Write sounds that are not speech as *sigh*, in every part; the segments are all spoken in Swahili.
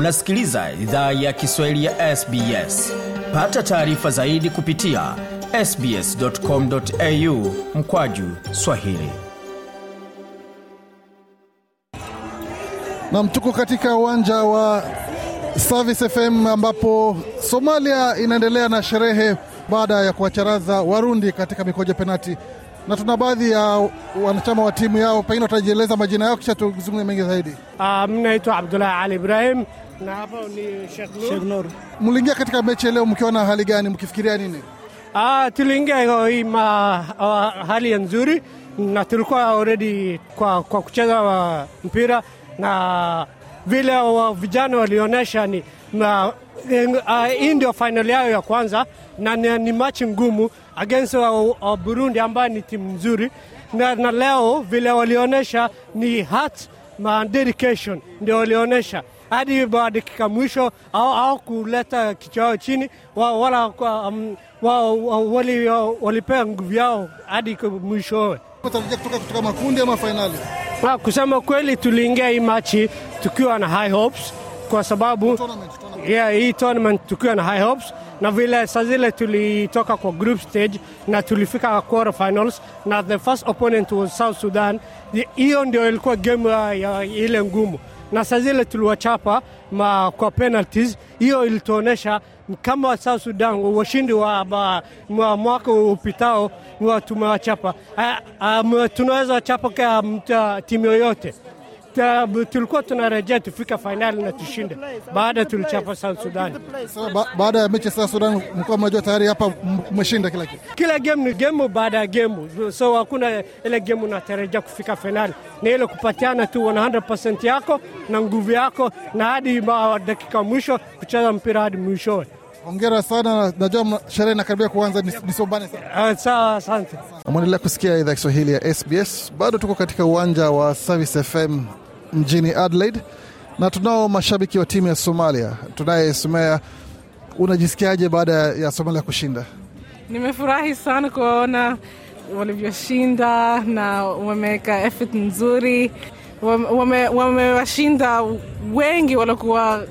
Unasikiliza idhaa ya Kiswahili ya SBS. Pata taarifa zaidi kupitia sbs.com.au mkwaju swahili. Nam, tuko katika uwanja wa Service FM ambapo Somalia inaendelea na sherehe baada ya kuwacharaza Warundi katika mikoja penati, na tuna baadhi ya wanachama wa timu yao, pengine watajieleza majina yao kisha tuzungumze mengi zaidi. Uh, mi naitwa Abdullah Ali Ibrahim na hapa ni Sheikh Nur. Mliingia katika mechi leo mkiwa na hali gani, mkifikiria nini? Ah, tuliingia hii ma, uh, hali nzuri na tulikuwa already kwa, kwa kucheza wa mpira na vile wa vijana walionyesha ni na, uh, hii ndio final yao ya kwanza na ni, ni machi ngumu against wa, wa Burundi ambayo ni timu nzuri na, na leo vile walionyesha ni heart na dedication ndio walionyesha hadi dakika mwisho au, au kuleta kichwa yao chini wa, wala um, wa, wa, wali, walipea nguvu yao hadi mwishowe. Tarajia kutoka kutoka makundi ama fainali? Ah, kusema kweli tuliingia hii machi tukiwa na high hopes kwa sababu Tournament, tournament. yeah, hii tournament tukiwa na high hopes na vile saa zile tulitoka kwa group stage na tulifika quarter finals na the first opponent was South Sudan. Hiyo ndio ilikuwa game ya, ya ile ngumu na saa zile tuliwachapa ma, kwa penalties. Hiyo ilituonyesha kama South Sudan washindi wa ma, mwaka upitao wa tumewachapa. Uh, uh, tunaweza wachapa kwa timu yoyote tulikuwa tunarejea tufika fainali na tushinde baada tulichapa South Sudan. So, ba, baada ya mechi South Sudan mlikuwa mnajua tayari hapa mmeshinda kila kitu. Kila game ni game baada ya game, so hakuna ile game unatarajia kufika fainali, ni ile kupatiana tu 100% yako na nguvu yako na hadi dakika mwisho kucheza mpira hadi mwishowe. Hongera sana, najua sherehe inakaribia kuanza, nisobane sana. Uh, sawa, asante. Mwendelea kusikia idhaa Kiswahili ya SBS. Bado tuko katika uwanja wa Service FM mjini Adelaide na tunao mashabiki wa timu ya Somalia. Tunaye Sumea, unajisikiaje baada ya Somalia kushinda? Nimefurahi sana kuwaona walivyoshinda na wameweka effort nzuri, wamewashinda wame wengi waliokuwa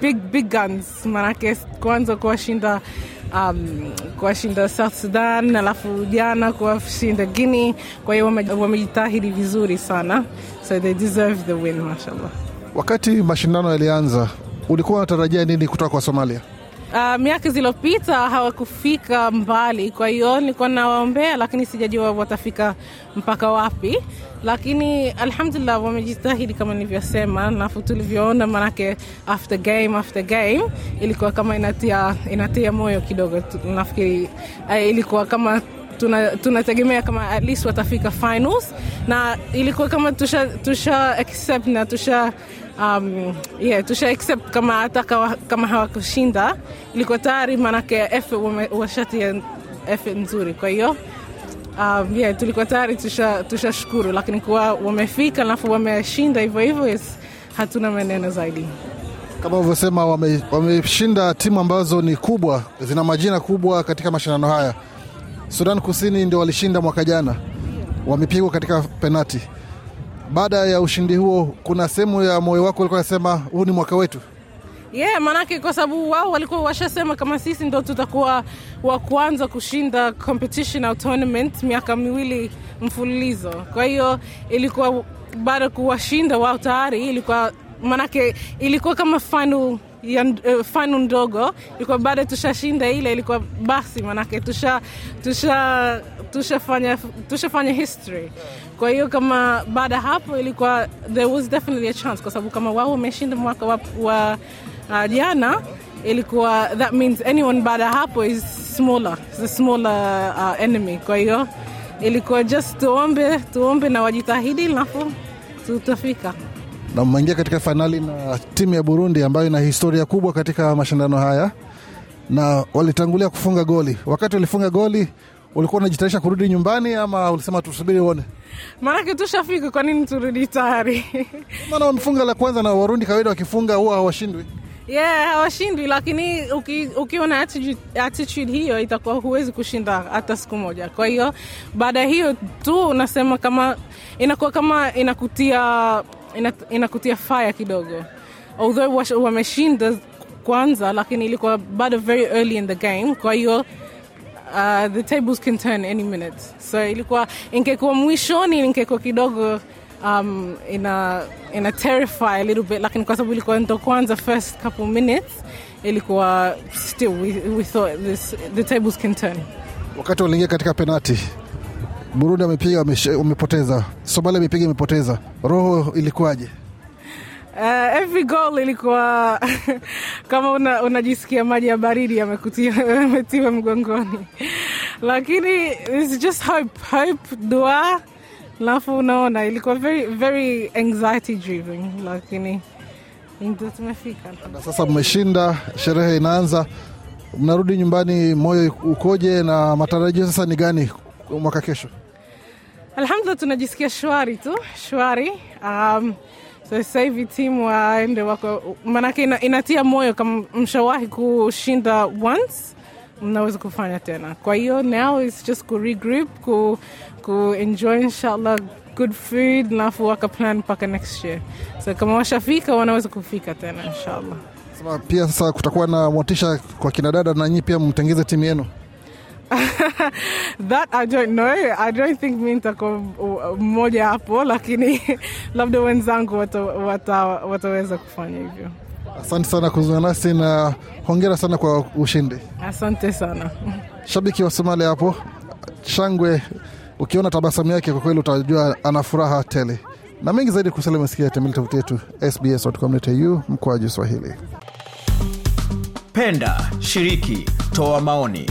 big, big guns, maanake kwanza kuwashinda um, kuwashinda South Sudan, alafu jana kuwashinda Guinea. Kwa hiyo wamejitahidi vizuri sana, so they deserve the win, mashallah. Wakati mashindano yalianza, ulikuwa unatarajia nini kutoka kwa Somalia? Uh, miaka zilizopita hawakufika mbali, kwa hiyo nilikuwa nawaombea, lakini sijajua watafika mpaka wapi, lakini alhamdulillah wamejitahidi kama nilivyosema, nafu tulivyoona, manake after game after game ilikuwa kama inatia, inatia moyo kidogo. Nafikiri uh, ilikuwa kama tunategemea tuna kama at least watafika finals, na ilikuwa kama tusha, tusha accept na tusha um, yeah, tusha accept kama hata kama hawakushinda ilikuwa tayari, washati washatia efe nzuri, kwa hiyo um, yeah, tulikuwa tayari tushashukuru, tusha lakini kuwa wamefika alafu wameshinda hivyo hivyo, yes, hatuna maneno zaidi. Kama ulivyosema, wameshinda wame timu ambazo ni kubwa, zina majina kubwa katika mashindano haya. Sudan Kusini ndio walishinda mwaka jana, wamepigwa katika penati. Baada ya ushindi huo, kuna sehemu ya moyo wako ulikuwa nasema huu ni mwaka wetu? Yeah, maanake kwa sababu wao walikuwa washasema kama sisi ndo tutakuwa wa kwanza kushinda competition au tournament miaka miwili mfululizo. Kwa hiyo ilikuwa baada kuwashinda wao tayari, ilikuwa maanake ilikuwa kama final ya uh, fanu ndogo ilikuwa baada tushashinda ile, ilikuwa basi, manake tusha tusha tushafanya tushafanya history. Kwa hiyo kama baada hapo ilikuwa there was definitely a chance, kwa sababu kama wao wameshinda mwaka wa, wa uh, jana ilikuwa that means anyone baada hapo is smaller, is a smaller uh, enemy. Kwa hiyo ilikuwa just tuombe tuombe na wajitahidi, alafu tutafika na mmeingia katika fainali na timu ya Burundi ambayo ina historia kubwa katika mashindano haya, na walitangulia kufunga goli. Wakati walifunga goli, ulikuwa unajitayarisha kurudi nyumbani ama ulisema tusubiri uone? Maanake tushafika, kwa nini turudi tayari? *laughs* Maana wamefunga la kwanza, na Warundi kawaida wakifunga huwa hawashindwi. Yeah, hawashindwi, lakini uki, ukiwa na attitude, attitude hiyo itakuwa huwezi kushinda hata siku moja. Kwa hiyo baada ya hiyo tu unasema kama inakuwa kama inakutia ina, inakutia fire kidogo. Although wameshinda kwanza lakini ilikuwa bado very early in the game. Kwa hiyo uh, the tables can turn any minute. So ilikuwa ingekuwa mwishoni ingekuwa kidogo um, ina ina terrify a little bit lakini kwa sababu ilikuwa ndo kwanza first couple minutes ilikuwa still we, we thought this, the tables can turn. Wakati waliingia katika penati, Burundi wamepiga wamepoteza, Somalia amepiga imepoteza, roho ilikuwaje? Uh, every goal ilikuwa *laughs* kama una, unajisikia maji ya baridi *laughs* yametiwa mgongoni, lakini it's just hope, hope, dua, alafu unaona ilikuwa very, very anxiety driven, lakini ndio tumefika. Na sasa mmeshinda, sherehe inaanza, mnarudi nyumbani, moyo ukoje na matarajio sasa ni gani mwaka kesho? Alhamdulillah, tunajisikia shwari tu, shwari. Um, so sasa hivi timu waende wako, maanake ina, inatia moyo kama mshawahi kushinda once mnaweza kufanya tena. Kwa hiyo now is just ku regroup, ku, ku enjoy inshallah good food, alafu waka plan mpaka next year. So kama washafika wanaweza kufika tena inshallah. Sema pia sasa kutakuwa na motisha kwa kinadada na nyinyi pia mtengeze timu yenu. *laughs* That I don't know. I don't think mi nitakuwa mmoja hapo, lakini *laughs* labda wenzangu wata, wata, wataweza kufanya hivyo. Asante sana kuzungumza nasi na hongera sana kwa ushindi. Asante sana. Shabiki wa Somalia hapo, shangwe, ukiona tabasamu yake kwa kweli utajua ana furaha tele. Na mengi zaidi kusalia umesikia, tembele tovuti yetu sbs.com.au mkoaji Swahili. Penda, shiriki, toa maoni.